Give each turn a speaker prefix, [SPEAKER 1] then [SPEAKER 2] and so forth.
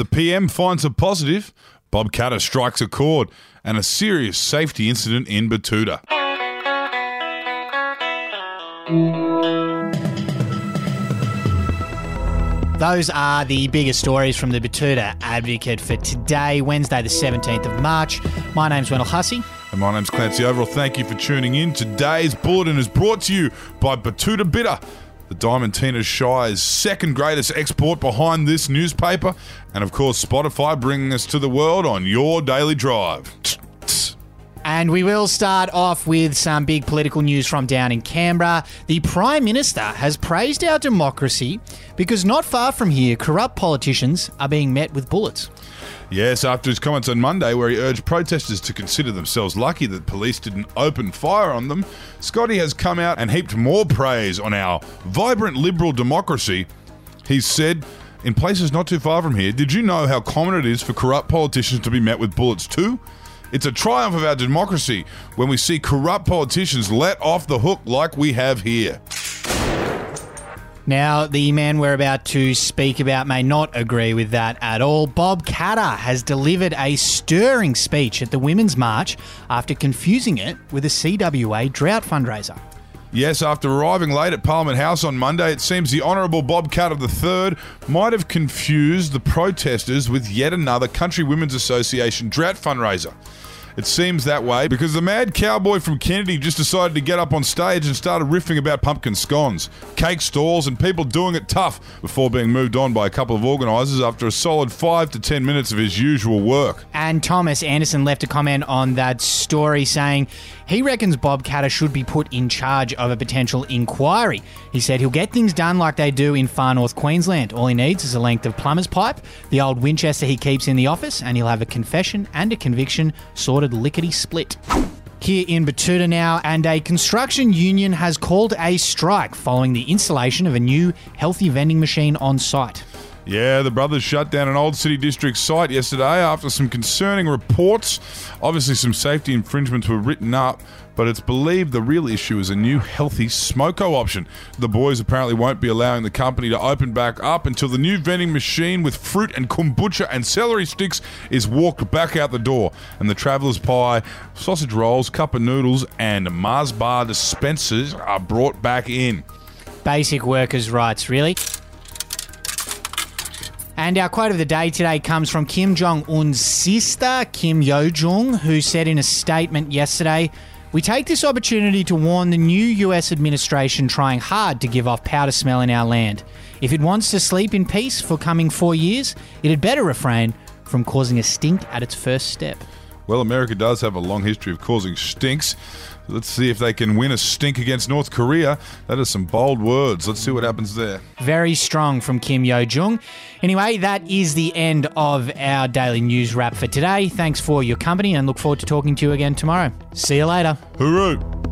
[SPEAKER 1] The PM finds a positive, Bob Katter strikes a chord, and a serious safety incident in Betoota.
[SPEAKER 2] Those are the biggest stories from the Betoota Advocate for today, Wednesday, the 17th of March. My name's Wendell Hussey.
[SPEAKER 1] And my name's Clancy Overell. Thank you for tuning in. Today's bulletin is brought to you by Betoota Bitter, the Diamantina Shire's second greatest export behind this newspaper. And of course, Spotify bringing us to the world on your daily drive.
[SPEAKER 2] And we will start off with some big political news from down in Canberra. The Prime Minister has praised our democracy because not far from here, corrupt politicians are being met with bullets.
[SPEAKER 1] Yes, after his comments on Monday, where he urged protesters to consider themselves lucky that police didn't open fire on them, Scotty has come out and heaped more praise on our vibrant liberal democracy. He said, in places not too far from here, did you know how common it is for corrupt politicians to be met with bullets too? It's a triumph of our democracy when we see corrupt politicians let off the hook like we have here.
[SPEAKER 2] Now, the man we're about to speak about may not agree with that at all. Bob Katter has delivered a stirring speech at the Women's March after confusing it with a CWA drought fundraiser.
[SPEAKER 1] Yes, after arriving late at Parliament House on Monday, it seems the Honourable Bob Katter III might have confused the protesters with yet another Country Women's Association drought fundraiser. It seems that way because the mad cowboy from Kennedy just decided to get up on stage and started riffing about pumpkin scones, cake stalls, and people doing it tough before being moved on by a couple of organisers after a solid five to ten minutes of his usual work.
[SPEAKER 2] And Thomas Anderson left a comment on that story saying he reckons Bob Katter should be put in charge of a potential inquiry. He said he'll get things done like they do in far north Queensland. All he needs is a length of plumber's pipe, the old Winchester he keeps in the office, and he'll have a confession and a conviction sorted lickety split. Here in Betoota now, and a construction union has called a strike following the installation of a new healthy vending machine on site.
[SPEAKER 1] Yeah, the brothers shut down an old city district site yesterday after some concerning reports. Obviously, some safety infringements were written up, but it's believed the real issue is a new healthy smoko option. The boys apparently won't be allowing the company to open back up until the new vending machine with fruit and kombucha and celery sticks is walked back out the door, and the traveller's pie, sausage rolls, cup of noodles, and Mars bar dispensers are brought back in.
[SPEAKER 2] Basic workers' rights, really. And our quote of the day today comes from Kim Jong un's sister, Kim Yo Jong, who said in a statement yesterday We take this opportunity to warn the new US administration trying hard to give off powder smell in our land. If it wants to sleep in peace for coming four years, it had better refrain from causing a stink at its first step.
[SPEAKER 1] Well, America does have a long history of causing stinks. Let's see if they can win a stink against North Korea. That is some bold words. Let's see what happens there.
[SPEAKER 2] Very strong from Kim Yo Jong. Anyway, that is the end of our daily news wrap for today. Thanks for your company and look forward to talking to you again tomorrow. See you later.
[SPEAKER 1] Hooroo!